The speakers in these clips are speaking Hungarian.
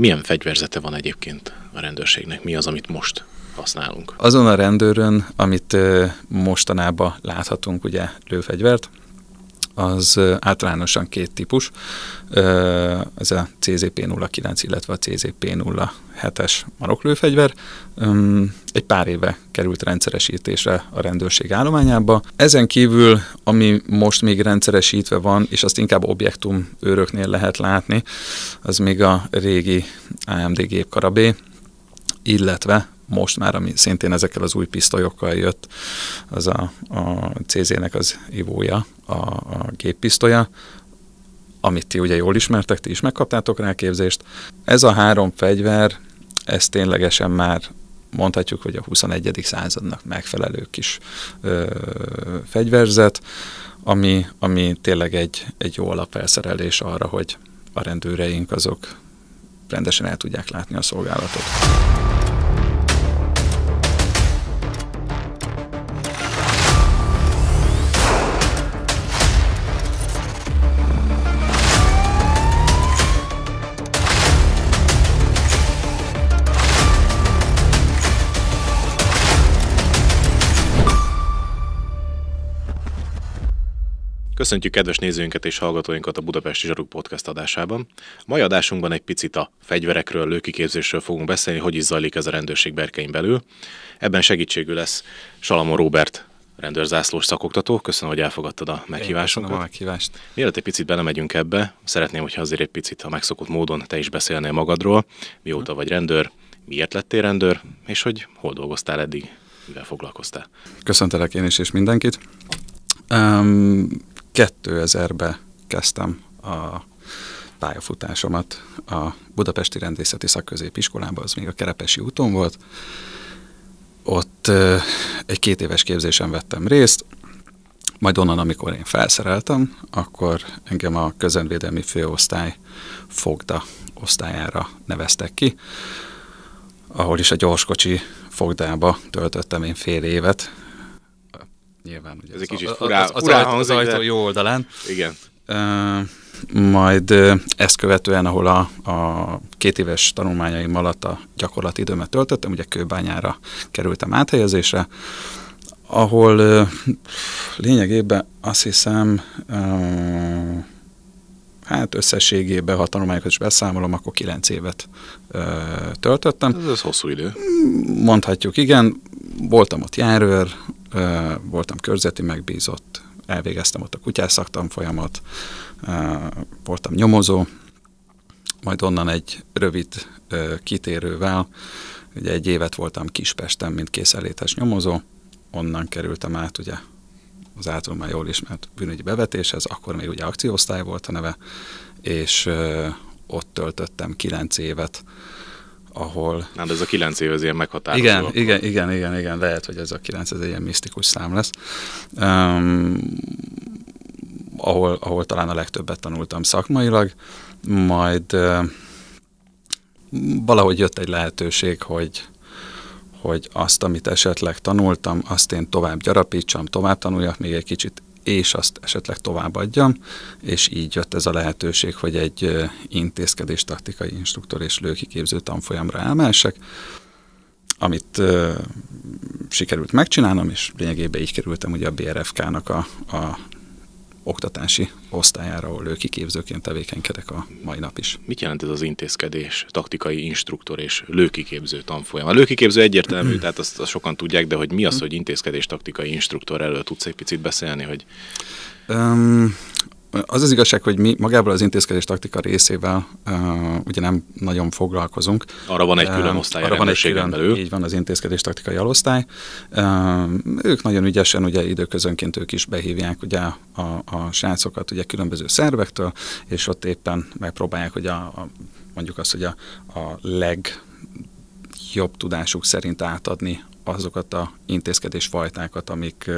Milyen fegyverzete van egyébként a rendőrségnek? Mi az, amit most használunk? Azon a rendőrön, amit mostanában láthatunk, ugye lőfegyvert, az általánosan két típus, ez a CZP-09, illetve a CZP-07-es maroklőfegyver. Egy pár éve került rendszeresítésre a rendőrség állományába. Ezen kívül, ami most még rendszeresítve van, és azt inkább objektum őröknél lehet látni, az még a régi AMD gépkarabé, illetve most már, ami szintén ezekkel az új pisztolyokkal jött, az a, a CZ-nek az ivója, a, a géppisztolya, amit ti ugye jól ismertek, ti is megkaptátok rá képzést. Ez a három fegyver, ez ténylegesen már mondhatjuk, hogy a 21. századnak megfelelő kis ö, fegyverzet, ami, ami tényleg egy, egy jó alapfelszerelés arra, hogy a rendőreink azok rendesen el tudják látni a szolgálatot. Köszöntjük kedves nézőinket és hallgatóinkat a Budapesti Zsaruk Podcast adásában. Mai adásunkban egy picit a fegyverekről, lőkiképzésről fogunk beszélni, hogy is zajlik ez a rendőrség berkein belül. Ebben segítségül lesz Salamon Robert rendőrzászlós szakoktató. Köszönöm, hogy elfogadtad a meghívásunkat. a meghívást. Mielőtt egy picit belemegyünk ebbe, szeretném, hogyha azért egy picit a megszokott módon te is beszélnél magadról. Mióta vagy rendőr, miért lettél rendőr, és hogy hol dolgoztál eddig, mivel foglalkoztál. Köszöntelek én is, és mindenkit. Um, 2000-ben kezdtem a pályafutásomat a Budapesti Rendészeti Szakközépiskolában, az még a Kerepesi úton volt. Ott egy két éves képzésen vettem részt, majd onnan, amikor én felszereltem, akkor engem a közönvédelmi főosztály fogda osztályára neveztek ki, ahol is a gyorskocsi fogdába töltöttem én fél évet, nyilván. Ugye Ez egy kicsit furá, az, az, furá az, az ajtó de... jó oldalán. Igen. Uh, majd uh, ezt követően, ahol a, a két éves tanulmányaim alatt a gyakorlati időmet töltöttem, ugye kőbányára kerültem áthelyezésre, ahol uh, lényegében azt hiszem, uh, hát összességében, ha a tanulmányokat is beszámolom, akkor kilenc évet uh, töltöttem. Ez, ez hosszú idő. Mondhatjuk, igen. Voltam ott járőr, voltam körzeti megbízott, elvégeztem ott a kutyászaktan folyamat, voltam nyomozó, majd onnan egy rövid kitérővel, ugye egy évet voltam Kispesten, mint készelétes nyomozó, onnan kerültem át ugye az által már jól ismert bűnügyi bevetéshez, akkor még ugye akcióosztály volt a neve, és ott töltöttem kilenc évet, ahol... Hát ez a kilenc év az ilyen meghatározó. Igen, igen, igen, igen, igen, lehet, hogy ez a kilenc ez egy ilyen misztikus szám lesz. Um, ahol, ahol talán a legtöbbet tanultam szakmailag, majd uh, valahogy jött egy lehetőség, hogy, hogy azt, amit esetleg tanultam, azt én tovább gyarapítsam, tovább tanuljak még egy kicsit és azt esetleg továbbadjam, és így jött ez a lehetőség, hogy egy intézkedés taktikai instruktor és lőkiképző tanfolyamra elmehessek, amit uh, sikerült megcsinálnom, és lényegében így kerültem ugye a BRFK-nak a, a oktatási osztályára, ahol ő kiképzőként tevékenykedek a mai nap is. Mit jelent ez az intézkedés, taktikai instruktor és lőkiképző tanfolyam? A lőkiképző egyértelmű, tehát azt, azt sokan tudják, de hogy mi az, hogy intézkedés taktikai instruktor, erről tudsz egy picit beszélni, hogy... Um, az az igazság, hogy mi magából az intézkedés taktika részével uh, ugye nem nagyon foglalkozunk. Arra van egy külön osztály Arra van egy külön, belül. Így van az intézkedés taktikai alosztály. Uh, ők nagyon ügyesen, ugye időközönként ők is behívják ugye a, a srácokat ugye különböző szervektől, és ott éppen megpróbálják, hogy a, a mondjuk azt, hogy a, a leg jobb tudásuk szerint átadni azokat a intézkedésfajtákat, amik,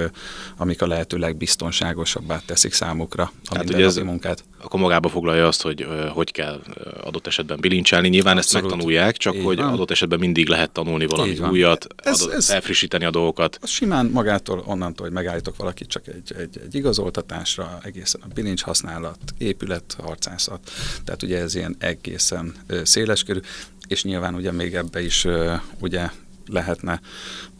amik a lehető legbiztonságosabbá teszik számukra a hát ugye ez, munkát. Akkor magába foglalja azt, hogy hogy kell adott esetben bilincselni. Nyilván Abszolút. ezt megtanulják, csak Így hogy van. adott esetben mindig lehet tanulni valami újat, ez, adott, ez, elfrissíteni a dolgokat. Simán magától, onnantól, hogy megállítok valakit csak egy, egy, egy igazoltatásra, egészen a bilincs használat, épület, harcászat, tehát ugye ez ilyen egészen széleskörű, és nyilván ugye még ebbe is ugye lehetne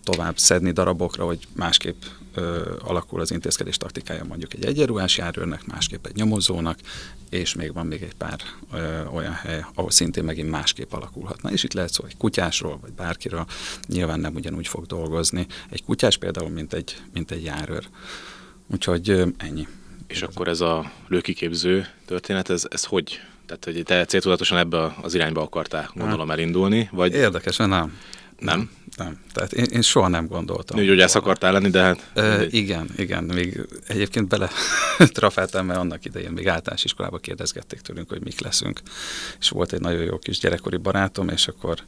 tovább szedni darabokra, hogy másképp ö, alakul az intézkedés taktikája mondjuk egy egyenruhás járőrnek, másképp egy nyomozónak, és még van még egy pár ö, olyan hely, ahol szintén megint másképp alakulhatna. És itt lehet szó egy kutyásról, vagy bárkiről, nyilván nem ugyanúgy fog dolgozni. Egy kutyás például, mint egy, mint egy járőr. Úgyhogy ö, ennyi. És akkor ez a lőkiképző történet, ez, ez hogy tehát, hogy te céltudatosan ebbe az irányba akartál, gondolom, elindulni, vagy... Érdekes, nem. Nem? Nem. Tehát én, én soha nem gondoltam. Nőgyógyász akartál lenni, de hát... E, igen, igen. Még egyébként bele trafáltam, mert annak idején még általános iskolába kérdezgették tőlünk, hogy mik leszünk. És volt egy nagyon jó kis gyerekkori barátom, és akkor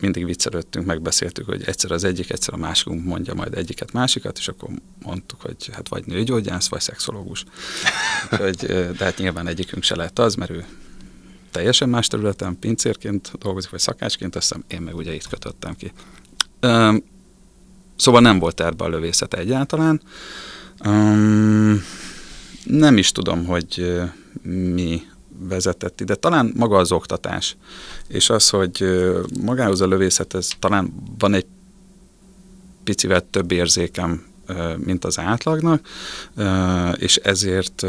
mindig viccelődtünk, megbeszéltük, hogy egyszer az egyik, egyszer a másikunk mondja majd egyiket, másikat, és akkor mondtuk, hogy hát vagy nőgyógyász, vagy szexológus. Úgyhogy, de hát nyilván egyikünk se lett az, mert ő teljesen más területen, pincérként dolgozik, vagy szakácsként, azt hiszem én meg ugye itt kötöttem ki. Szóval nem volt terve a lövészet egyáltalán. Nem is tudom, hogy mi vezetett ide. Talán maga az oktatás, és az, hogy magához a lövészethez talán van egy picivel több érzékem, mint az átlagnak, és ezért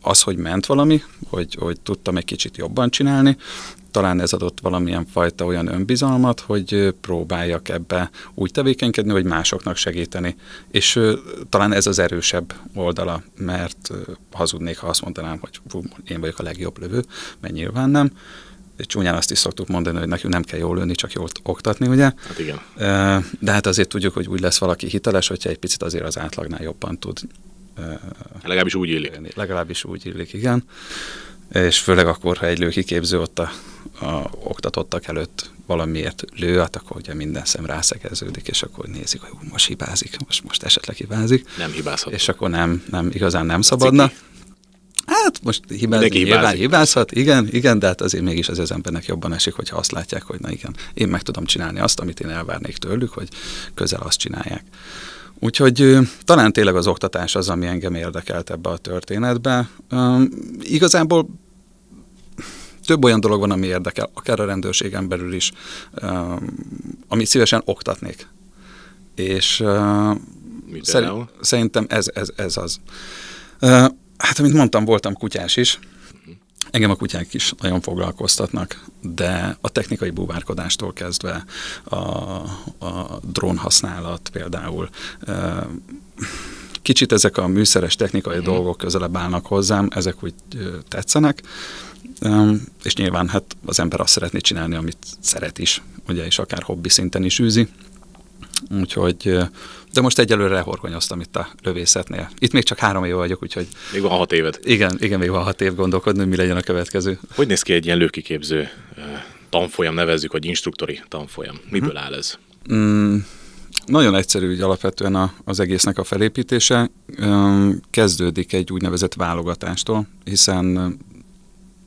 az, hogy ment valami, hogy, hogy tudtam egy kicsit jobban csinálni, talán ez adott valamilyen fajta olyan önbizalmat, hogy próbáljak ebbe úgy tevékenykedni, hogy másoknak segíteni. És talán ez az erősebb oldala, mert hazudnék, ha azt mondanám, hogy én vagyok a legjobb lövő, mert nyilván nem. Csúnyán azt is szoktuk mondani, hogy nekünk nem kell jól lőni, csak jól oktatni, ugye? Hát igen. De hát azért tudjuk, hogy úgy lesz valaki hiteles, hogyha egy picit azért az átlagnál jobban tud. Legalábbis úgy illik. Legalábbis úgy illik, igen és főleg akkor, ha egy lőkiképző ott a, a oktatottak előtt valamiért lő, hát akkor ugye minden szem rászegeződik, és akkor nézik, hogy most hibázik, most, most esetleg hibázik. Nem hibázhat. És akkor nem, nem igazán nem szabadna. Hát most hibázni, nyilván hibázhat, igen, igen, de hát azért mégis az, embernek jobban esik, hogyha azt látják, hogy na igen, én meg tudom csinálni azt, amit én elvárnék tőlük, hogy közel azt csinálják. Úgyhogy talán tényleg az oktatás az, ami engem érdekelt ebbe a történetbe. Um, igazából több olyan dolog van, ami érdekel, akár a rendőrségen belül is, um, amit szívesen oktatnék. És szer- szerintem ez, ez, ez az. Hát, amit mondtam, voltam kutyás is, Engem a kutyák is nagyon foglalkoztatnak, de a technikai búvárkodástól kezdve a, a drón használat például, kicsit ezek a műszeres technikai mm. dolgok közelebb állnak hozzám, ezek úgy tetszenek, és nyilván hát az ember azt szeretné csinálni, amit szeret is, ugye, és akár hobbi szinten is űzi. Úgyhogy, de most egyelőre horgonyoztam itt a lövészetnél. Itt még csak három év vagyok, úgyhogy... Még van hat évet. Igen, igen, még van hat év gondolkodni, mi legyen a következő. Hogy néz ki egy ilyen lőkiképző tanfolyam, nevezzük, vagy instruktori tanfolyam? Miből hmm. áll ez? Mm, nagyon egyszerű hogy alapvetően a, az egésznek a felépítése. Kezdődik egy úgynevezett válogatástól, hiszen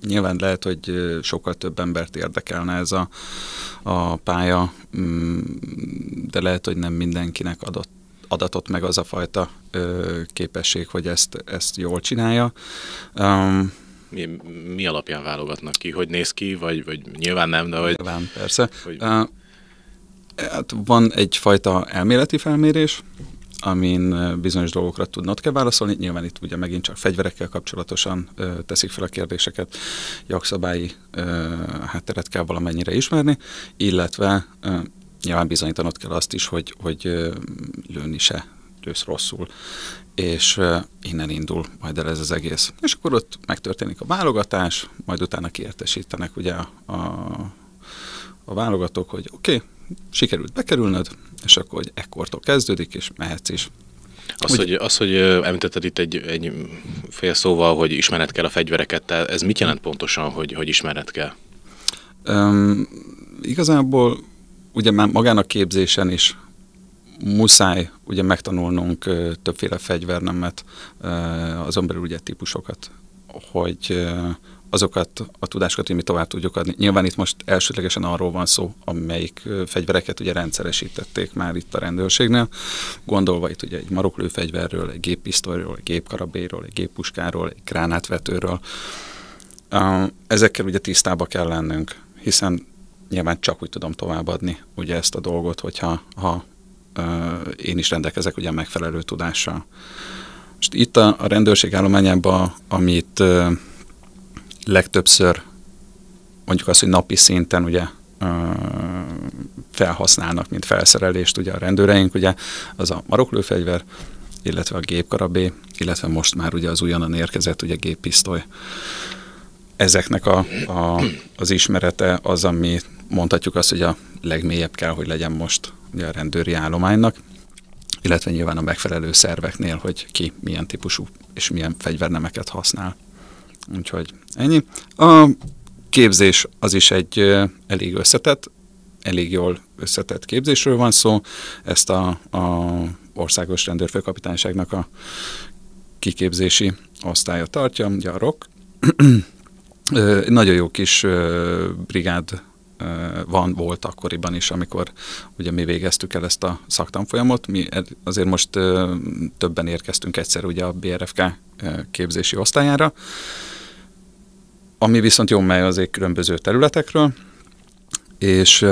nyilván lehet, hogy sokkal több embert érdekelne ez a, a pálya, mm, de lehet, hogy nem mindenkinek adott adatot meg az a fajta ö, képesség, hogy ezt, ezt jól csinálja. Um, mi, mi alapján válogatnak ki? Hogy néz ki? Vagy, vagy nyilván nem, de hogy... Nyilván, persze. Hogy... Uh, hát van egyfajta elméleti felmérés, amin bizonyos dolgokra tudnod kell válaszolni. Nyilván itt ugye megint csak fegyverekkel kapcsolatosan ö, teszik fel a kérdéseket, jogszabályi ö, hátteret kell valamennyire ismerni, illetve ö, nyilván bizonyítanod kell azt is, hogy, hogy ö, lőni se lősz rosszul, és innen indul majd el ez az egész. És akkor ott megtörténik a válogatás, majd utána kiértesítenek ugye a, a, a válogatók, hogy oké, okay, sikerült bekerülnöd, és akkor hogy ekkortól kezdődik, és mehetsz is. Az, Úgy, hogy, az, hogy említetted itt egy, egy fél szóval, hogy ismered kell a fegyvereket, tehát ez mit jelent pontosan, hogy, hogy ismered kell? Um, igazából ugye már magán a képzésen is muszáj ugye megtanulnunk uh, többféle fegyvernemet, uh, azon belül ugye típusokat, hogy uh, azokat a tudásokat, mi tovább tudjuk adni. Nyilván itt most elsődlegesen arról van szó, amelyik fegyvereket ugye rendszeresítették már itt a rendőrségnél, gondolva itt ugye egy maroklőfegyverről, egy géppisztolyról, egy gépkarabéről, egy géppuskáról, egy gránátvetőről. Ezekkel ugye tisztába kell lennünk, hiszen nyilván csak úgy tudom továbbadni ugye ezt a dolgot, hogyha ha, én is rendelkezek ugye megfelelő tudással. Most itt a, a rendőrség állományában, amit legtöbbször mondjuk azt, hogy napi szinten ugye felhasználnak, mint felszerelést ugye a rendőreink, ugye az a maroklőfegyver, illetve a gépkarabé, illetve most már ugye az újonnan érkezett ugye géppisztoly. Ezeknek a, a, az ismerete az, ami mondhatjuk azt, hogy a legmélyebb kell, hogy legyen most ugye a rendőri állománynak, illetve nyilván a megfelelő szerveknél, hogy ki milyen típusú és milyen fegyvernemeket használ. Úgyhogy ennyi. A képzés az is egy elég összetett, elég jól összetett képzésről van szó. Ezt a, a országos rendőrfőkapitányságnak a kiképzési osztálya tartja, ugye a ROK. Nagyon jó kis brigád van, volt akkoriban is, amikor ugye mi végeztük el ezt a szaktanfolyamot. Mi azért most többen érkeztünk egyszer ugye a BRFK képzési osztályára, ami viszont jó megy azért különböző területekről, és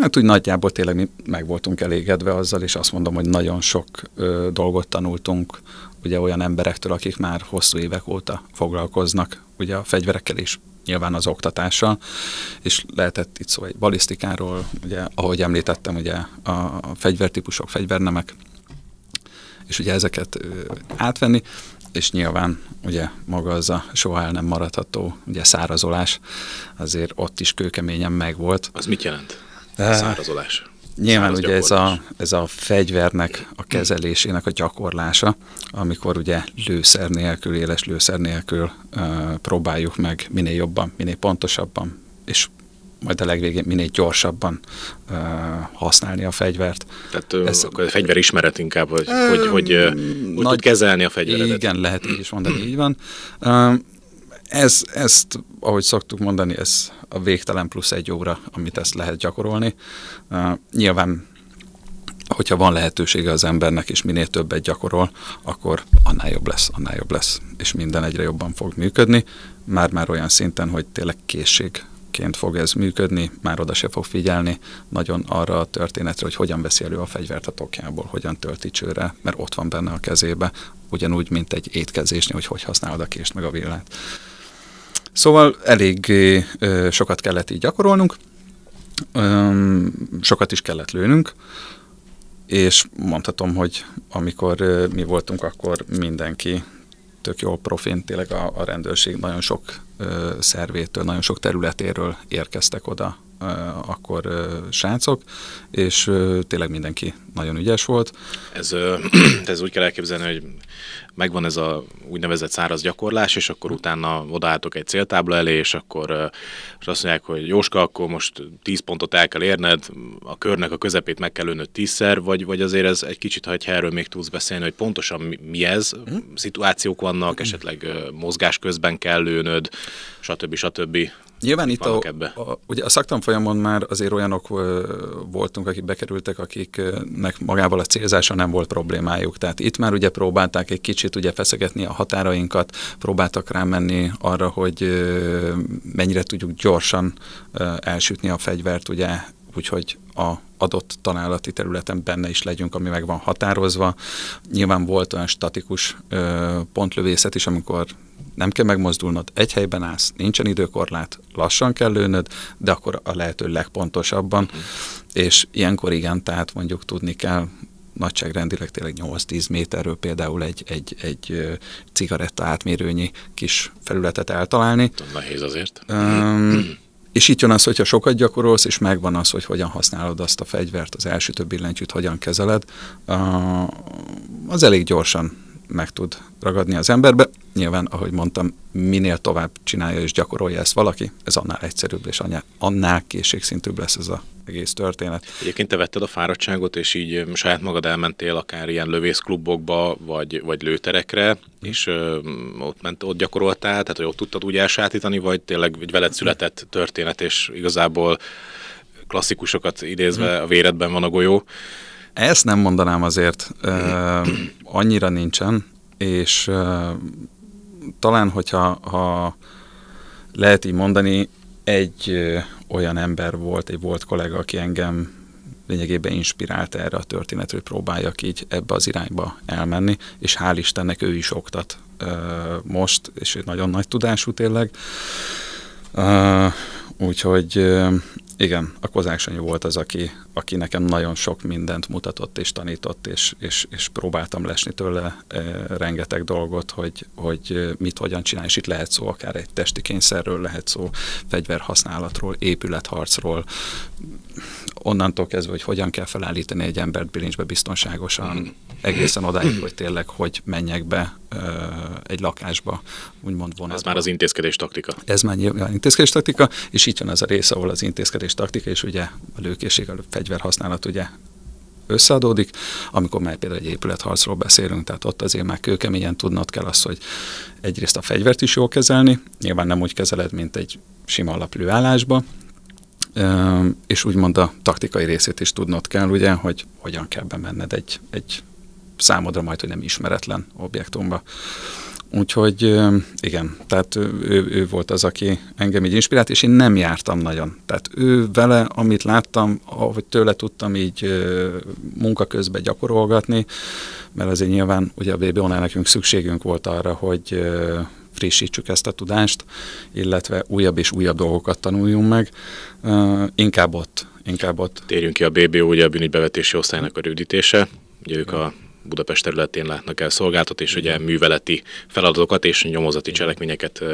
hát úgy nagyjából tényleg mi meg voltunk elégedve azzal, és azt mondom, hogy nagyon sok ö, dolgot tanultunk ugye olyan emberektől, akik már hosszú évek óta foglalkoznak ugye a fegyverekkel is, nyilván az oktatással, és lehetett itt szó egy balisztikáról, ugye, ahogy említettem, ugye a fegyvertípusok, fegyvernemek, és ugye ezeket ö, átvenni, és nyilván ugye maga az a soha el nem maradható ugye szárazolás, azért ott is kőkeményen megvolt. Az mit jelent? A szárazolás. Nyilván Száraz ugye ez a, ez a fegyvernek a kezelésének a gyakorlása, amikor ugye lőszer nélkül, éles lőszer nélkül uh, próbáljuk meg minél jobban, minél pontosabban, és majd a legvégén minél gyorsabban uh, használni a fegyvert. Tehát Ez, akkor a fegyver ismeret inkább, hogy, um, hogy, hogy, hogy tud kezelni a fegyveredet. Igen, lehet így is mondani, így van. Uh, ez, ezt, ahogy szoktuk mondani, ez a végtelen plusz egy óra, amit ezt lehet gyakorolni. Uh, nyilván hogyha van lehetősége az embernek, és minél többet gyakorol, akkor annál jobb lesz, annál jobb lesz, és minden egyre jobban fog működni, már-már olyan szinten, hogy tényleg készség ként fog ez működni, már oda se fog figyelni nagyon arra a történetre, hogy hogyan veszi elő a fegyvert a tokjából, hogyan tölti csőre, mert ott van benne a kezébe, ugyanúgy, mint egy étkezésnél, hogy hogy használod a kést meg a villát. Szóval elég sokat kellett így gyakorolnunk, sokat is kellett lőnünk, és mondhatom, hogy amikor mi voltunk, akkor mindenki tök jól profin, tényleg a, a rendőrség nagyon sok ö, szervétől, nagyon sok területéről érkeztek oda akkor srácok, és tényleg mindenki nagyon ügyes volt. Ez, ez úgy kell elképzelni, hogy megvan ez a úgynevezett száraz gyakorlás, és akkor utána odaálltok egy céltábla elé, és akkor és azt mondják, hogy Jóska, akkor most 10 pontot el kell érned, a körnek a közepét meg kell lőnöd tízszer, vagy, vagy azért ez egy kicsit, ha erről még tudsz beszélni, hogy pontosan mi, mi ez, hm? szituációk vannak, esetleg mozgás közben kell lőnöd, stb. stb. Nyilván itt a, a, ugye a szaktan folyamon már azért olyanok voltunk, akik bekerültek, akiknek magával a célzása nem volt problémájuk. Tehát itt már ugye próbálták egy kicsit ugye feszegetni a határainkat, próbáltak rámenni arra, hogy mennyire tudjuk gyorsan elsütni a fegyvert, ugye úgyhogy a adott találati területen benne is legyünk, ami meg van határozva. Nyilván volt olyan statikus ö, pontlövészet is, amikor nem kell megmozdulnod, egy helyben állsz, nincsen időkorlát, lassan kell lőnöd, de akkor a lehető legpontosabban, mm. és ilyenkor igen, tehát mondjuk tudni kell nagyságrendileg tényleg 8-10 méterről például egy, egy, egy cigaretta átmérőnyi kis felületet eltalálni. Nehéz azért. Um, és itt jön az, hogyha sokat gyakorolsz, és megvan az, hogy hogyan használod azt a fegyvert, az első több billentyűt hogyan kezeled, az elég gyorsan meg tud ragadni az emberbe. Nyilván, ahogy mondtam, minél tovább csinálja és gyakorolja ezt valaki, ez annál egyszerűbb és annál készségszintűbb lesz ez az egész történet. Egyébként te vetted a fáradtságot, és így saját magad elmentél akár ilyen lövészklubokba, vagy, vagy lőterekre, mm. és ö, ott, ment, ott gyakoroltál, tehát hogy ott tudtad úgy elsátítani, vagy tényleg egy veled született történet, és igazából klasszikusokat idézve mm. a véredben van a golyó. Ezt nem mondanám azért, uh, annyira nincsen, és uh, talán, hogyha ha lehet így mondani, egy uh, olyan ember volt, egy volt kollega, aki engem lényegében inspirált erre a történetre, hogy próbáljak így ebbe az irányba elmenni, és hál' Istennek ő is oktat uh, most, és egy nagyon nagy tudású tényleg. Uh, úgyhogy igen, a Kozák Sanyi volt az, aki, aki nekem nagyon sok mindent mutatott és tanított, és, és, és próbáltam lesni tőle e, rengeteg dolgot, hogy, hogy mit hogyan csinálni, és itt lehet szó akár egy testi kényszerről, lehet szó fegyverhasználatról, épületharcról, onnantól kezdve, hogy hogyan kell felállítani egy embert bilincsbe biztonságosan, egészen odáig, hogy tényleg hogy menjek be ö, egy lakásba, úgymond vonatban. Ez már az intézkedés taktika. Ez már nyilván intézkedés taktika, és itt jön az a rész, ahol az intézkedés taktika, és ugye a lőkészség, a fegyverhasználat ugye összeadódik, amikor már például egy épületharcról beszélünk, tehát ott azért már kőkeményen tudnod kell azt, hogy egyrészt a fegyvert is jól kezelni, nyilván nem úgy kezeled, mint egy sima alaplőállásba, és úgymond a taktikai részét is tudnod kell, ugye, hogy hogyan kell bemenned egy, egy számodra majd, hogy nem ismeretlen objektumba. Úgyhogy igen, tehát ő, ő volt az, aki engem így inspirált, és én nem jártam nagyon. Tehát ő vele, amit láttam, ahogy tőle tudtam így munka közben gyakorolgatni, mert azért nyilván ugye a BBO-nál nekünk szükségünk volt arra, hogy frissítsük ezt a tudást, illetve újabb és újabb dolgokat tanuljunk meg. Inkább ott. Inkább ott. Térjünk ki a BBO, ugye a bűnügybevetési osztálynak a rövidítése. Ugye ők a Budapest területén látnak el szolgáltat, és ugye műveleti feladatokat és nyomozati cselekményeket,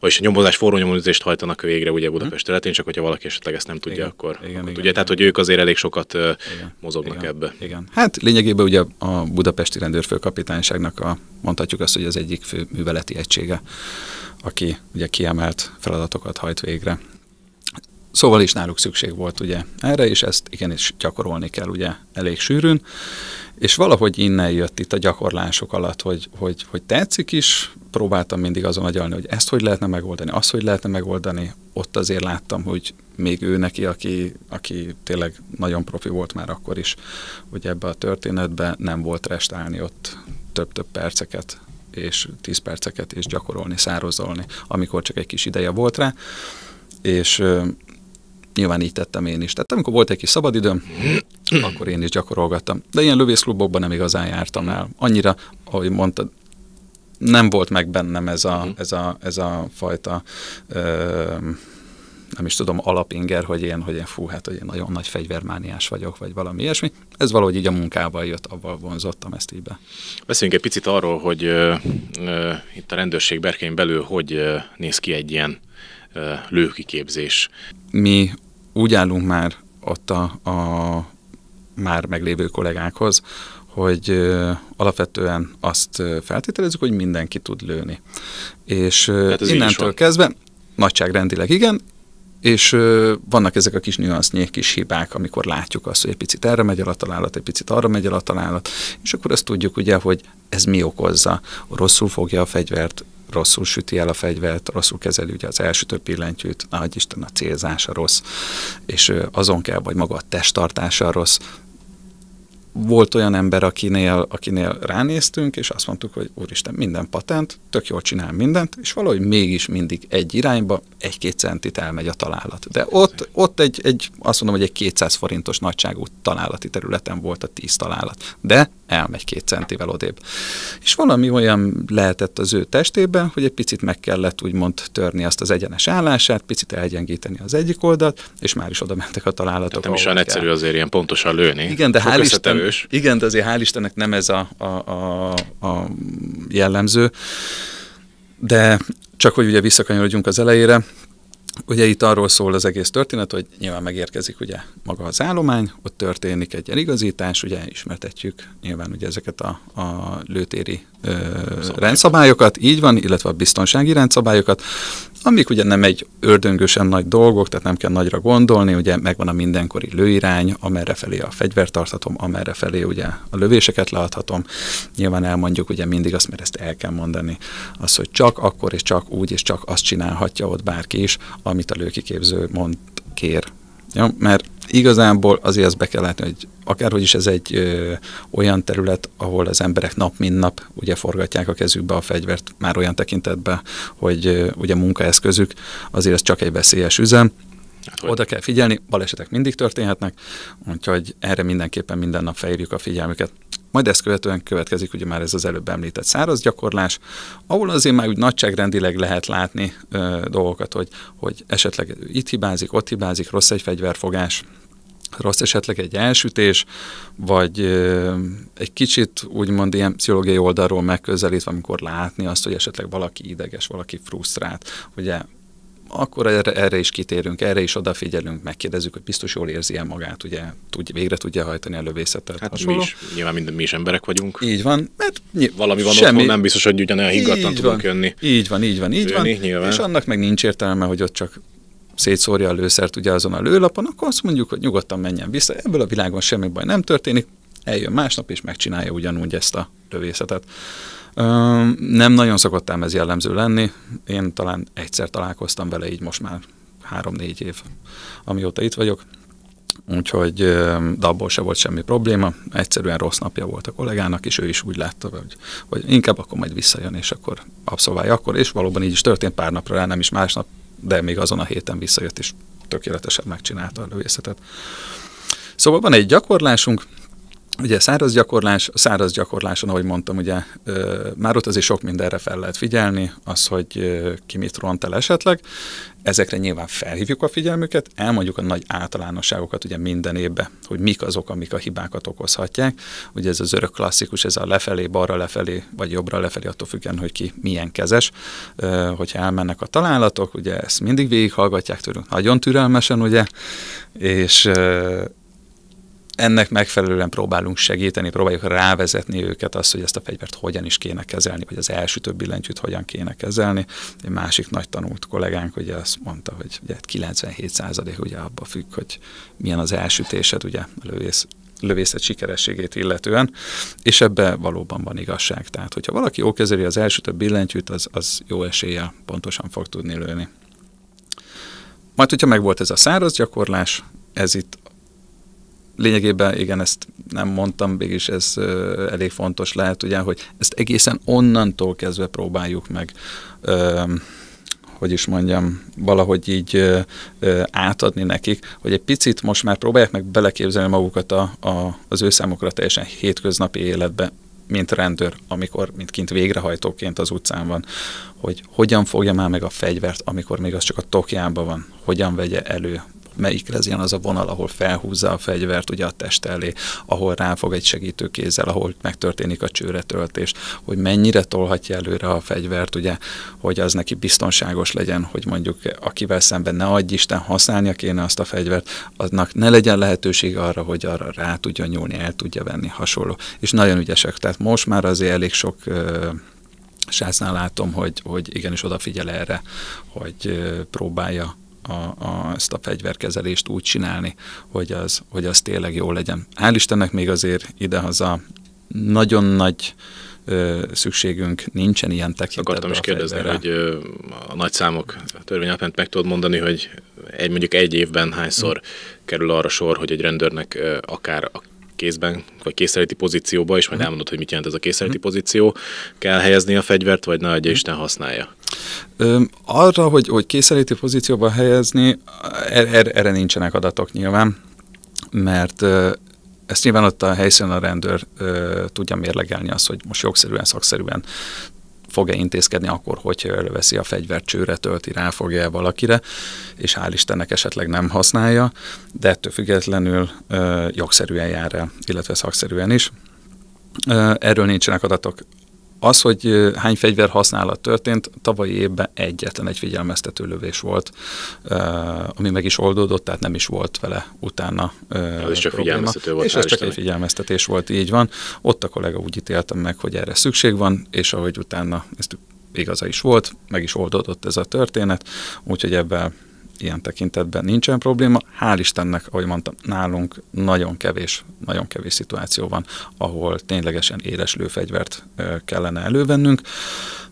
vagyis nyomozás forró nyomozést hajtanak végre ugye Budapest területén, csak hogyha valaki esetleg ezt nem tudja, igen, akkor, igen, akkor igen, tudja. Tehát, hogy ők azért elég sokat igen, mozognak igen, ebbe. Igen. Hát lényegében ugye a budapesti rendőrfőkapitányságnak a, mondhatjuk azt, hogy az egyik fő műveleti egysége, aki ugye kiemelt feladatokat hajt végre. Szóval is náluk szükség volt ugye erre, és ezt igenis gyakorolni kell ugye elég sűrűn, és valahogy innen jött itt a gyakorlások alatt, hogy, hogy, hogy tetszik is, próbáltam mindig azon agyalni, hogy ezt hogy lehetne megoldani, azt hogy lehetne megoldani. Ott azért láttam, hogy még ő neki, aki, aki tényleg nagyon profi volt már akkor is, hogy ebbe a történetbe nem volt restálni ott több-több perceket és tíz perceket és gyakorolni, szározolni, amikor csak egy kis ideje volt rá, és nyilván így tettem én is. Tehát amikor volt egy kis szabadidőm, akkor én is gyakorolgattam. De ilyen lövészklubokban nem igazán jártam el. Annyira, ahogy mondtad, nem volt meg bennem ez a, mhm. ez a, ez a fajta ö, nem is tudom, alapinger, hogy én, hogy én fú, hát, hogy én nagyon nagy fegyvermániás vagyok, vagy valami ilyesmi. Ez valahogy így a munkával jött, avval vonzottam ezt így be. Beszéljünk egy picit arról, hogy ö, ö, itt a rendőrség berkein belül hogy ö, néz ki egy ilyen ö, lőkiképzés. Mi úgy állunk már ott a, a már meglévő kollégákhoz, hogy alapvetően azt feltételezzük, hogy mindenki tud lőni. És hát innentől kezdve, nagyságrendileg igen, és ö, vannak ezek a kis nüansznyék, kis hibák, amikor látjuk azt, hogy egy picit erre megy el a találat, egy picit arra megy el a találat, és akkor azt tudjuk ugye, hogy ez mi okozza. Rosszul fogja a fegyvert, rosszul süti el a fegyvert, rosszul kezeli ugye az elsütő pillentyűt, nagy Isten a célzása rossz, és azon kell, vagy maga a testtartása rossz, volt olyan ember, akinél, akinél ránéztünk, és azt mondtuk, hogy úristen, minden patent, tök jól csinál mindent, és valahogy mégis mindig egy irányba, egy-két centit elmegy a találat. De ott, ott egy, egy, azt mondom, hogy egy 200 forintos nagyságú találati területen volt a 10 találat. De elmegy két centivel odébb. És valami olyan lehetett az ő testében, hogy egy picit meg kellett úgymond törni azt az egyenes állását, picit elgyengíteni az egyik oldalt, és már is oda mentek a találatok. Tehát nem is olyan egyszerű azért ilyen pontosan lőni. Igen, de hál' Isten, igen, de azért hál' Istennek nem ez a, a, a, a jellemző. De csak hogy ugye visszakanyarodjunk az elejére, Ugye itt arról szól az egész történet, hogy nyilván megérkezik ugye maga az állomány, ott történik egy eligazítás, ugye ismertetjük nyilván ugye ezeket a, a lőtéri ö, rendszabályokat, így van, illetve a biztonsági rendszabályokat, amik ugye nem egy ördöngösen nagy dolgok, tehát nem kell nagyra gondolni, ugye megvan a mindenkori lőirány, amerre felé a fegyvert tarthatom, amerre felé ugye a lövéseket leadhatom. Nyilván elmondjuk ugye mindig azt, mert ezt el kell mondani, az, hogy csak akkor és csak úgy és csak azt csinálhatja ott bárki is, amit a lőkiképző mond, kér. Ja, mert igazából azért azt be kell látni, hogy akárhogy is ez egy ö, olyan terület, ahol az emberek nap mint nap ugye forgatják a kezükbe a fegyvert, már olyan tekintetben, hogy ö, ugye munkaeszközük, azért ez csak egy veszélyes üzem, Hát, Oda kell figyelni, balesetek mindig történhetnek, úgyhogy erre mindenképpen minden nap felhívjuk a figyelmüket. Majd ezt követően következik ugye már ez az előbb említett száraz gyakorlás, ahol azért már úgy nagyságrendileg lehet látni ö, dolgokat, hogy, hogy esetleg itt hibázik, ott hibázik, rossz egy fegyverfogás, rossz esetleg egy elsütés, vagy egy kicsit úgymond ilyen pszichológiai oldalról megközelítve, amikor látni azt, hogy esetleg valaki ideges, valaki frusztrált. Ugye akkor erre, erre is kitérünk, erre is odafigyelünk, megkérdezzük, hogy biztos jól érzi el magát, ugye tud, végre tudja hajtani a lövészetet. Hát hasonló. mi is, nyilván minden, mi is emberek vagyunk. Így van, mert ny- valami van semmi, otthon, nem biztos, hogy ugyanolyan higgadtan tudunk jönni. Így van, így van, így lőni, van. Nyilván. És annak meg nincs értelme, hogy ott csak szétszórja a lőszert ugye azon a lőlapon, akkor azt mondjuk, hogy nyugodtan menjen vissza. Ebből a világon semmi baj nem történik, eljön másnap és megcsinálja ugyanúgy ezt a lövészetet. Nem nagyon szokott ám ez jellemző lenni. Én talán egyszer találkoztam vele így most már három-négy év, amióta itt vagyok. Úgyhogy de abból se volt semmi probléma, egyszerűen rossz napja volt a kollégának, és ő is úgy látta, hogy, hogy inkább akkor majd visszajön, és akkor abszolválja akkor, és valóban így is történt pár napra rá, nem is másnap, de még azon a héten visszajött, és tökéletesen megcsinálta a lövészetet. Szóval van egy gyakorlásunk, Ugye száraz gyakorlás, száraz gyakorláson, ahogy mondtam, ugye már ott azért sok mindenre fel lehet figyelni, az, hogy ki mit ront el esetleg. Ezekre nyilván felhívjuk a figyelmüket, elmondjuk a nagy általánosságokat ugye minden évben, hogy mik azok, amik a hibákat okozhatják. Ugye ez az örök klasszikus, ez a lefelé, balra lefelé, vagy jobbra lefelé, attól függően, hogy ki milyen kezes. Hogyha elmennek a találatok, ugye ezt mindig végighallgatják tőlünk, nagyon türelmesen, ugye, és ennek megfelelően próbálunk segíteni, próbáljuk rávezetni őket azt, hogy ezt a fegyvert hogyan is kéne kezelni, vagy az első több billentyűt hogyan kéne kezelni. Egy másik nagy tanult kollégánk ugye azt mondta, hogy ugye 97% ugye abba függ, hogy milyen az elsütésed, ugye a lövész, lövészet sikerességét illetően, és ebbe valóban van igazság. Tehát, hogyha valaki jó kezeli az első több billentyűt, az, az jó eséllyel pontosan fog tudni lőni. Majd, hogyha megvolt ez a száraz gyakorlás, ez itt lényegében igen, ezt nem mondtam, mégis ez elég fontos lehet, ugye, hogy ezt egészen onnantól kezdve próbáljuk meg hogy is mondjam, valahogy így átadni nekik, hogy egy picit most már próbálják meg beleképzelni magukat a, a, az ő számukra teljesen hétköznapi életbe, mint rendőr, amikor, mint kint végrehajtóként az utcán van, hogy hogyan fogja már meg a fegyvert, amikor még az csak a tokjában van, hogyan vegye elő, melyik legyen az a vonal, ahol felhúzza a fegyvert ugye a test elé, ahol ráfog egy segítőkézzel, ahol megtörténik a csőretöltés, hogy mennyire tolhatja előre a fegyvert, ugye, hogy az neki biztonságos legyen, hogy mondjuk akivel szemben ne adj Isten használnia kéne azt a fegyvert, aznak ne legyen lehetőség arra, hogy arra rá tudja nyúlni, el tudja venni hasonló. És nagyon ügyesek, tehát most már azért elég sok sásznál látom, hogy, hogy igenis odafigyel erre, hogy próbálja a, a, ezt a fegyverkezelést úgy csinálni, hogy az, hogy az tényleg jó legyen. Hál' Istennek még azért idehaza nagyon nagy ö, szükségünk nincsen ilyen tekintetben. Akartam is kérdezni, hogy ö, a nagy számok törvény alapján meg tudod mondani, hogy egy, mondjuk egy évben hányszor hmm. kerül arra sor, hogy egy rendőrnek ö, akár a kézben, vagy készeleti pozícióba, és majd hmm. elmondod, hogy mit jelent ez a készeleti hmm. pozíció, kell helyezni a fegyvert, vagy ne adja hmm. Isten használja. Arra, hogy, hogy készeléti pozícióba helyezni, er, er, erre nincsenek adatok nyilván, mert ezt nyilván ott a helyszínen a rendőr ö, tudja mérlegelni azt, hogy most jogszerűen, szakszerűen fog-e intézkedni akkor, hogyha előveszi a fegyvert, csőre tölti, ráfogja valakire, és hál' Istennek esetleg nem használja, de ettől függetlenül ö, jogszerűen jár el, illetve szakszerűen is. Erről nincsenek adatok Az, hogy hány fegyver használat történt, tavalyi évben egyetlen egy figyelmeztető lövés volt, ami meg is oldódott, tehát nem is volt vele utána Ez is csak figyelmeztető volt. És ez csak egy figyelmeztetés volt, így van. Ott a kollega úgy ítéltem meg, hogy erre szükség van, és ahogy utána ezt igaza is volt, meg is oldódott ez a történet, úgyhogy ebben ilyen tekintetben nincsen probléma. Hál' Istennek, ahogy mondtam, nálunk nagyon kevés, nagyon kevés szituáció van, ahol ténylegesen éles lőfegyvert kellene elővennünk.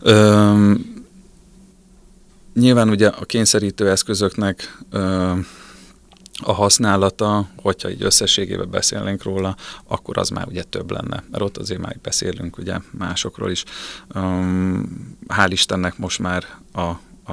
Üm, nyilván ugye a kényszerítő eszközöknek üm, a használata, hogyha így összességében beszélnénk róla, akkor az már ugye több lenne, mert ott azért már beszélünk ugye másokról is. Hál' Istennek most már a,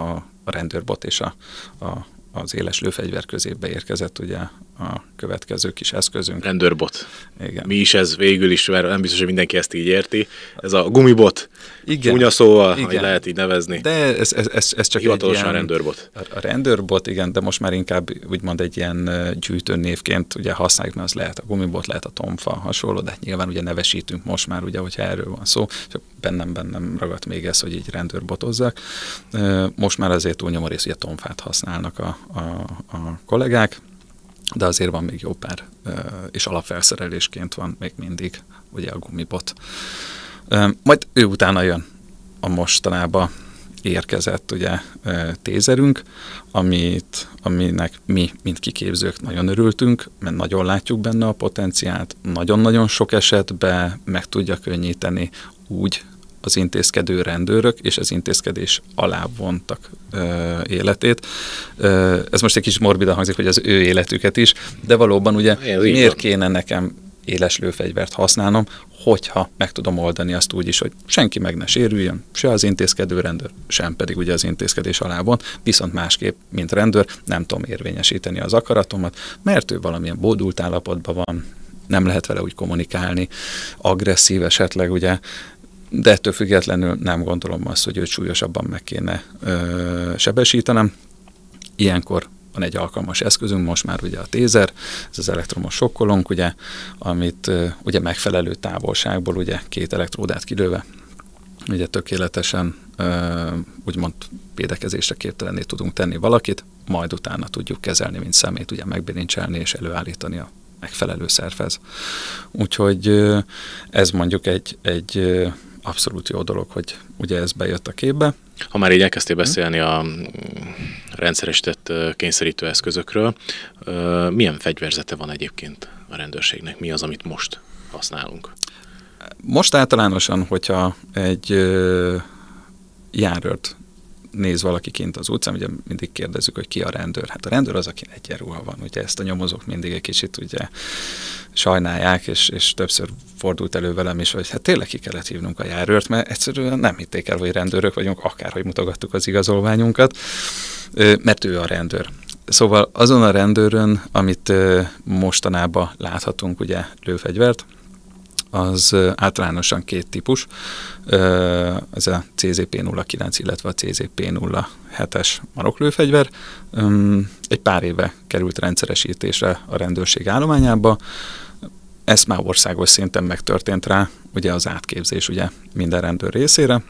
a a rendőrbot és a, a, az éles lőfegyver közébe érkezett ugye a következő kis eszközünk. Rendőrbot. Igen. Mi is ez végül is, mert nem biztos, hogy mindenki ezt így érti. Ez a gumibot. Igen. Csúnya szóval, igen. hogy lehet így nevezni. De ez, ez, ez, ez csak Hivatalosan egy ilyen, rendőrbot. A rendőrbot, igen, de most már inkább úgymond egy ilyen gyűjtőnévként ugye használjuk, mert az lehet a gumibot, lehet a tomfa, hasonló, de nyilván ugye nevesítünk most már, ugye, hogyha erről van szó, csak bennem bennem ragadt még ez, hogy így rendőrbotozzak. Most már azért túlnyomó rész, ugye tomfát használnak a, a, a kollégák, de azért van még jó pár, és alapfelszerelésként van még mindig ugye a gumibot. Majd ő utána jön a mostanában érkezett ugye tézerünk, amit, aminek mi, mint kiképzők nagyon örültünk, mert nagyon látjuk benne a potenciált, nagyon-nagyon sok esetben meg tudja könnyíteni úgy az intézkedő rendőrök és az intézkedés alá vontak ö, életét. Ö, ez most egy kis morbidan hangzik, hogy az ő életüket is, de valóban ugye miért kéne nekem éles lőfegyvert használnom, hogyha meg tudom oldani azt úgy is, hogy senki meg ne sérüljön, se az intézkedő rendőr, sem pedig ugye az intézkedés alá von, viszont másképp, mint rendőr, nem tudom érvényesíteni az akaratomat, mert ő valamilyen bódult állapotban van, nem lehet vele úgy kommunikálni, agresszív esetleg, ugye de ettől függetlenül nem gondolom azt, hogy őt súlyosabban meg kéne ö, sebesítenem. Ilyenkor van egy alkalmas eszközünk, most már ugye a tézer, ez az elektromos sokkolónk, ugye, amit ugye megfelelő távolságból ugye két elektródát kilőve ugye tökéletesen úgymond védekezésre képtelenné tudunk tenni valakit, majd utána tudjuk kezelni, mint szemét, ugye megbilincselni és előállítani a megfelelő szervez. Úgyhogy ez mondjuk egy, egy abszolút jó dolog, hogy ugye ez bejött a képbe. Ha már így elkezdtél beszélni a rendszeresített kényszerítő eszközökről, milyen fegyverzete van egyébként a rendőrségnek? Mi az, amit most használunk? Most általánosan, hogyha egy járőrt néz valaki kint az utcán, ugye mindig kérdezzük, hogy ki a rendőr. Hát a rendőr az, aki egyenruha van, ugye ezt a nyomozók mindig egy kicsit ugye sajnálják, és, és többször fordult elő velem is, hogy hát tényleg ki kellett hívnunk a járőrt, mert egyszerűen nem hitték el, hogy rendőrök vagyunk, akárhogy mutogattuk az igazolványunkat, mert ő a rendőr. Szóval azon a rendőrön, amit mostanában láthatunk, ugye lőfegyvert, az általánosan két típus, ez a CZP-09, illetve a CZP-07-es maroklőfegyver. Egy pár éve került rendszeresítésre a rendőrség állományába, ez már országos szinten megtörtént rá, ugye az átképzés ugye minden rendőr részére,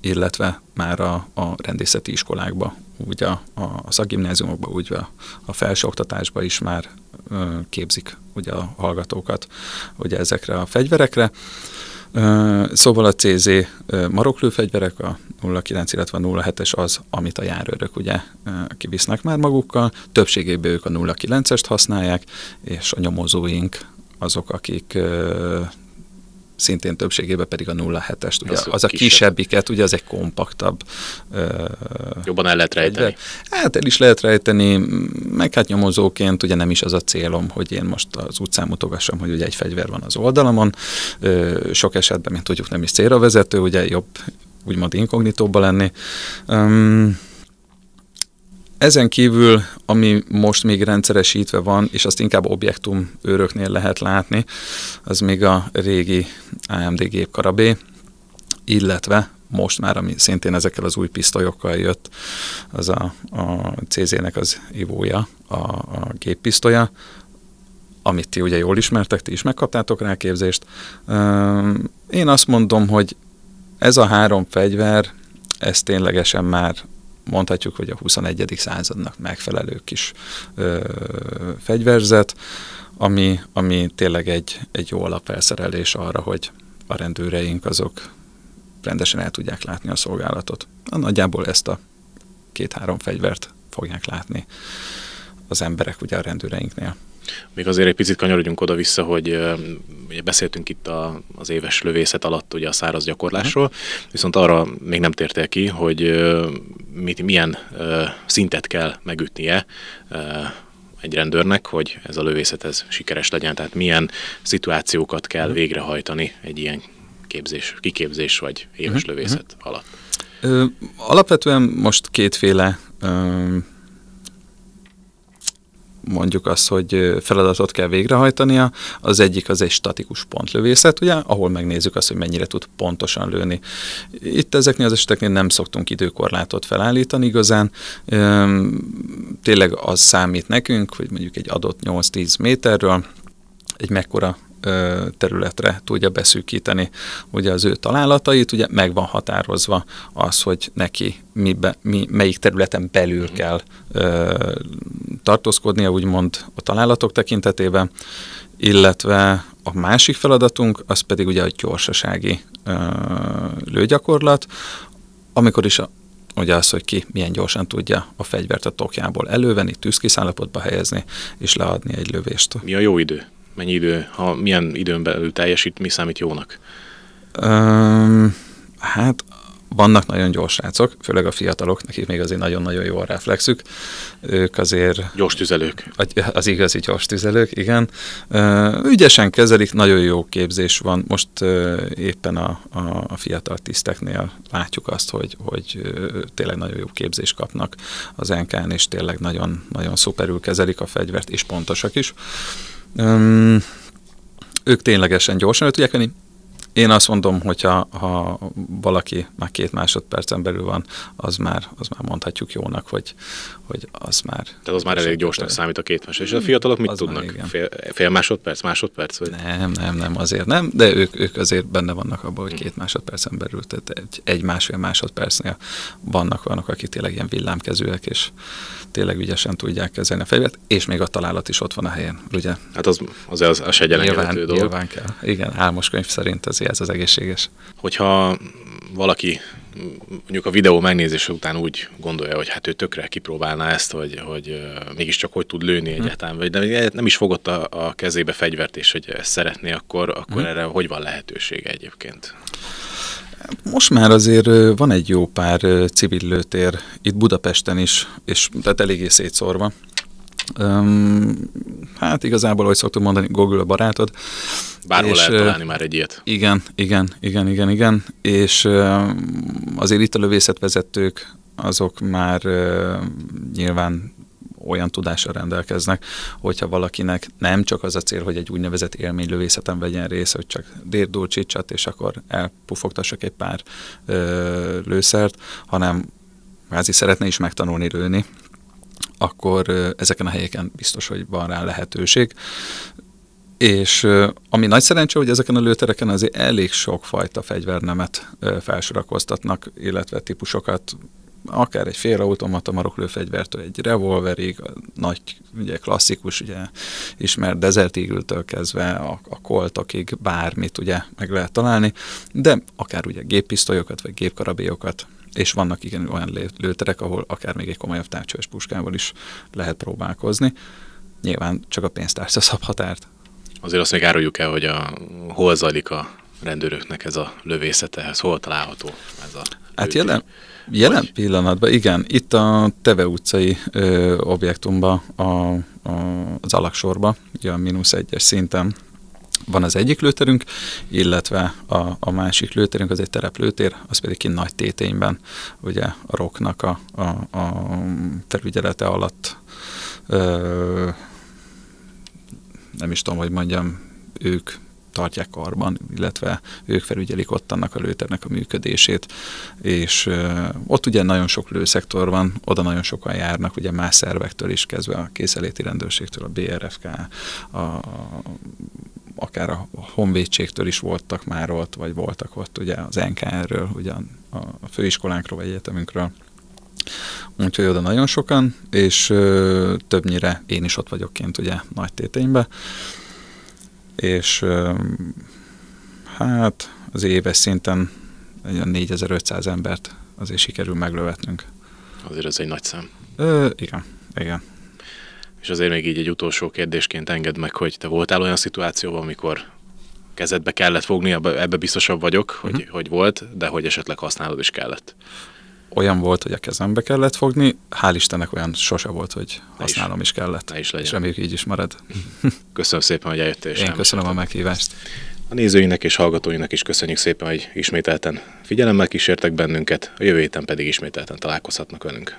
illetve már a, a rendészeti iskolákba, úgy a, a szakgimnáziumokba, úgy a, a felsőoktatásba is már ö, képzik ugye a hallgatókat ugye ezekre a fegyverekre. Ö, szóval a CZ maroklőfegyverek, a 09, illetve a 07-es az, amit a járőrök ugye kivisznek már magukkal, többségében ők a 09-est használják, és a nyomozóink azok, akik szintén többségében pedig a 07-est. Ugye az, az a kisebbiket, ugye az egy kompaktabb. Jobban el lehet rejteni. Hát el is lehet rejteni, meg hát nyomozóként ugye nem is az a célom, hogy én most az utcán mutogassam, hogy ugye egy fegyver van az oldalamon. Sok esetben, mint tudjuk, nem is célra vezető, ugye jobb úgymond inkognitóba lenni. Um, ezen kívül, ami most még rendszeresítve van, és azt inkább objektum őröknél lehet látni, az még a régi AMD gépkarabé, illetve most már, ami szintén ezekkel az új pisztolyokkal jött, az a, a CZ-nek az ivója, a, a géppisztolya, amit ti ugye jól ismertek, ti is megkaptátok rá képzést. Én azt mondom, hogy ez a három fegyver, ez ténylegesen már mondhatjuk, hogy a 21. századnak megfelelő kis ö, fegyverzet, ami, ami tényleg egy, egy jó alapfelszerelés arra, hogy a rendőreink azok rendesen el tudják látni a szolgálatot. Nagyjából ezt a két-három fegyvert fogják látni az emberek ugye a rendőreinknél. Még azért egy picit kanyarodjunk oda-vissza, hogy ugye beszéltünk itt a, az éves lövészet alatt ugye a száraz gyakorlásról, uh-huh. viszont arra még nem tértél ki, hogy mit, milyen szintet kell megütnie egy rendőrnek, hogy ez a lövészet ez sikeres legyen, tehát milyen szituációkat kell uh-huh. végrehajtani egy ilyen képzés, kiképzés vagy éves uh-huh. lövészet alatt. Ö, alapvetően most kétféle ö, mondjuk azt, hogy feladatot kell végrehajtania. Az egyik az egy statikus pontlövészet, ugye, ahol megnézzük azt, hogy mennyire tud pontosan lőni. Itt ezeknél az eseteknél nem szoktunk időkorlátot felállítani igazán. Tényleg az számít nekünk, hogy mondjuk egy adott 8-10 méterről egy mekkora területre tudja beszűkíteni ugye az ő találatait, ugye meg van határozva az, hogy neki mibe, mi, melyik területen belül mhm. kell ö, tartózkodnia, úgymond a találatok tekintetében, illetve a másik feladatunk, az pedig ugye a gyorsasági ö, lőgyakorlat, amikor is a, ugye az, hogy ki milyen gyorsan tudja a fegyvert a tokjából elővenni, tűzkiszállapotba helyezni, és leadni egy lövést. Mi a jó idő? Mennyi idő, ha milyen időn belül teljesít, mi számít jónak? Um, hát vannak nagyon gyors srácok, főleg a fiatalok, nekik még azért nagyon-nagyon jó a reflexük. Ők azért... Gyors tüzelők. Az igazi gyors tüzelők, igen. Ügyesen kezelik, nagyon jó képzés van. Most éppen a, a, a fiatal tiszteknél látjuk azt, hogy, hogy tényleg nagyon jó képzést kapnak az NK-n, és tényleg nagyon, nagyon szuperül kezelik a fegyvert, és pontosak is. Um, ők ténylegesen gyorsan el tudják venni. Én azt mondom, hogyha ha valaki már két másodpercen belül van, az már, az már mondhatjuk jónak, hogy, hogy az már... Tehát az már elég gyorsnak számít a két másodperc. És a fiatalok mit az tudnak? Fél, fél másodperc, másodperc? Vagy? Nem, nem, nem, azért nem, de ők, ők azért benne vannak abban, hogy két másodpercen belül, tehát egy, egy másfél másodpercnél vannak olyanok, akik tényleg ilyen villámkezőek, és tényleg ügyesen tudják kezelni a fegyvert, és még a találat is ott van a helyén, ugye? Hát az, az, az, az egy nyilván, dolog. Nyilván kell. Igen, álmos könyv szerint ez, ez az egészséges. Hogyha valaki mondjuk a videó megnézése után úgy gondolja, hogy hát ő tökre kipróbálná ezt, hogy, hogy mégiscsak hogy tud lőni hm. egyáltalán, vagy de nem is fogott a, a kezébe fegyvert, és hogy ezt szeretné, akkor, akkor hm. erre hogy van lehetősége egyébként? Most már azért van egy jó pár civil lőtér itt Budapesten is, és tehát eléggé szétszórva. Um, hát igazából, ahogy szoktuk mondani, Google a barátod. Bárhol és, lehet találni már egy ilyet. Igen, igen, igen, igen, igen. És azért itt a lövészetvezetők, azok már uh, nyilván olyan tudással rendelkeznek, hogyha valakinek nem csak az a cél, hogy egy úgynevezett élménylövészeten vegyen részt, hogy csak dérdulcsicsat, és akkor elpufogtassak egy pár ö, lőszert, hanem kvázi szeretne is megtanulni lőni, akkor ö, ezeken a helyeken biztos, hogy van rá lehetőség. És ami nagy szerencse, hogy ezeken a lőtereken azért elég sokfajta fegyvernemet felsorakoztatnak, illetve típusokat akár egy félautomata maroklőfegyvertől egy revolverig, a nagy, ugye klasszikus, ugye ismert Desert Eagle-től kezdve a, a koltokig bármit ugye meg lehet találni, de akár ugye géppisztolyokat vagy gépkarabélyokat és vannak igen olyan lőterek, ahol akár még egy komolyabb távcsöves puskával is lehet próbálkozni. Nyilván csak a pénztárca szab határt. Azért azt még áruljuk el, hogy a, hol zajlik a rendőröknek ez a lövészete, ez hol található ez a Hát jelen, Jelen Vagy? pillanatban, igen. Itt a Teve utcai ö, objektumban, a, a, az alaksorba, ugye a mínusz egyes szinten van az egyik lőterünk, illetve a, a másik lőterünk, az egy tereplőtér, az pedig ki nagy tétényben, ugye a roknak a, a, a felügyelete alatt ö, nem is tudom, hogy mondjam, ők tartják karban, illetve ők felügyelik ott annak a lőternek a működését, és ott ugye nagyon sok lőszektor van, oda nagyon sokan járnak, ugye más szervektől is kezdve a készeléti rendőrségtől, a BRFK, a, akár a honvédségtől is voltak már ott, vagy voltak ott ugye az NKR-ről, ugye a főiskolánkról, vagy egyetemünkről. Úgyhogy oda nagyon sokan, és ö, többnyire én is ott vagyok kint ugye nagy téténybe. És hát az éves szinten egy 4500 embert azért sikerül meglövetnünk. Azért ez egy nagy szám. Ö, igen, igen. És azért még így egy utolsó kérdésként engedd meg, hogy te voltál olyan szituációban, amikor kezedbe kellett fogni, ebbe biztosabb vagyok, hogy, uh-huh. hogy volt, de hogy esetleg használod is kellett. Olyan volt, hogy a kezembe kellett fogni, hál' Istennek olyan sose volt, hogy használom is, is kellett. Ne is legyen. És reméljük így is marad. Köszönöm szépen, hogy eljöttél. Én köszönöm a meghívást. A nézőinek és hallgatóinak is köszönjük szépen, hogy ismételten figyelemmel kísértek bennünket, a jövő héten pedig ismételten találkozhatnak velünk.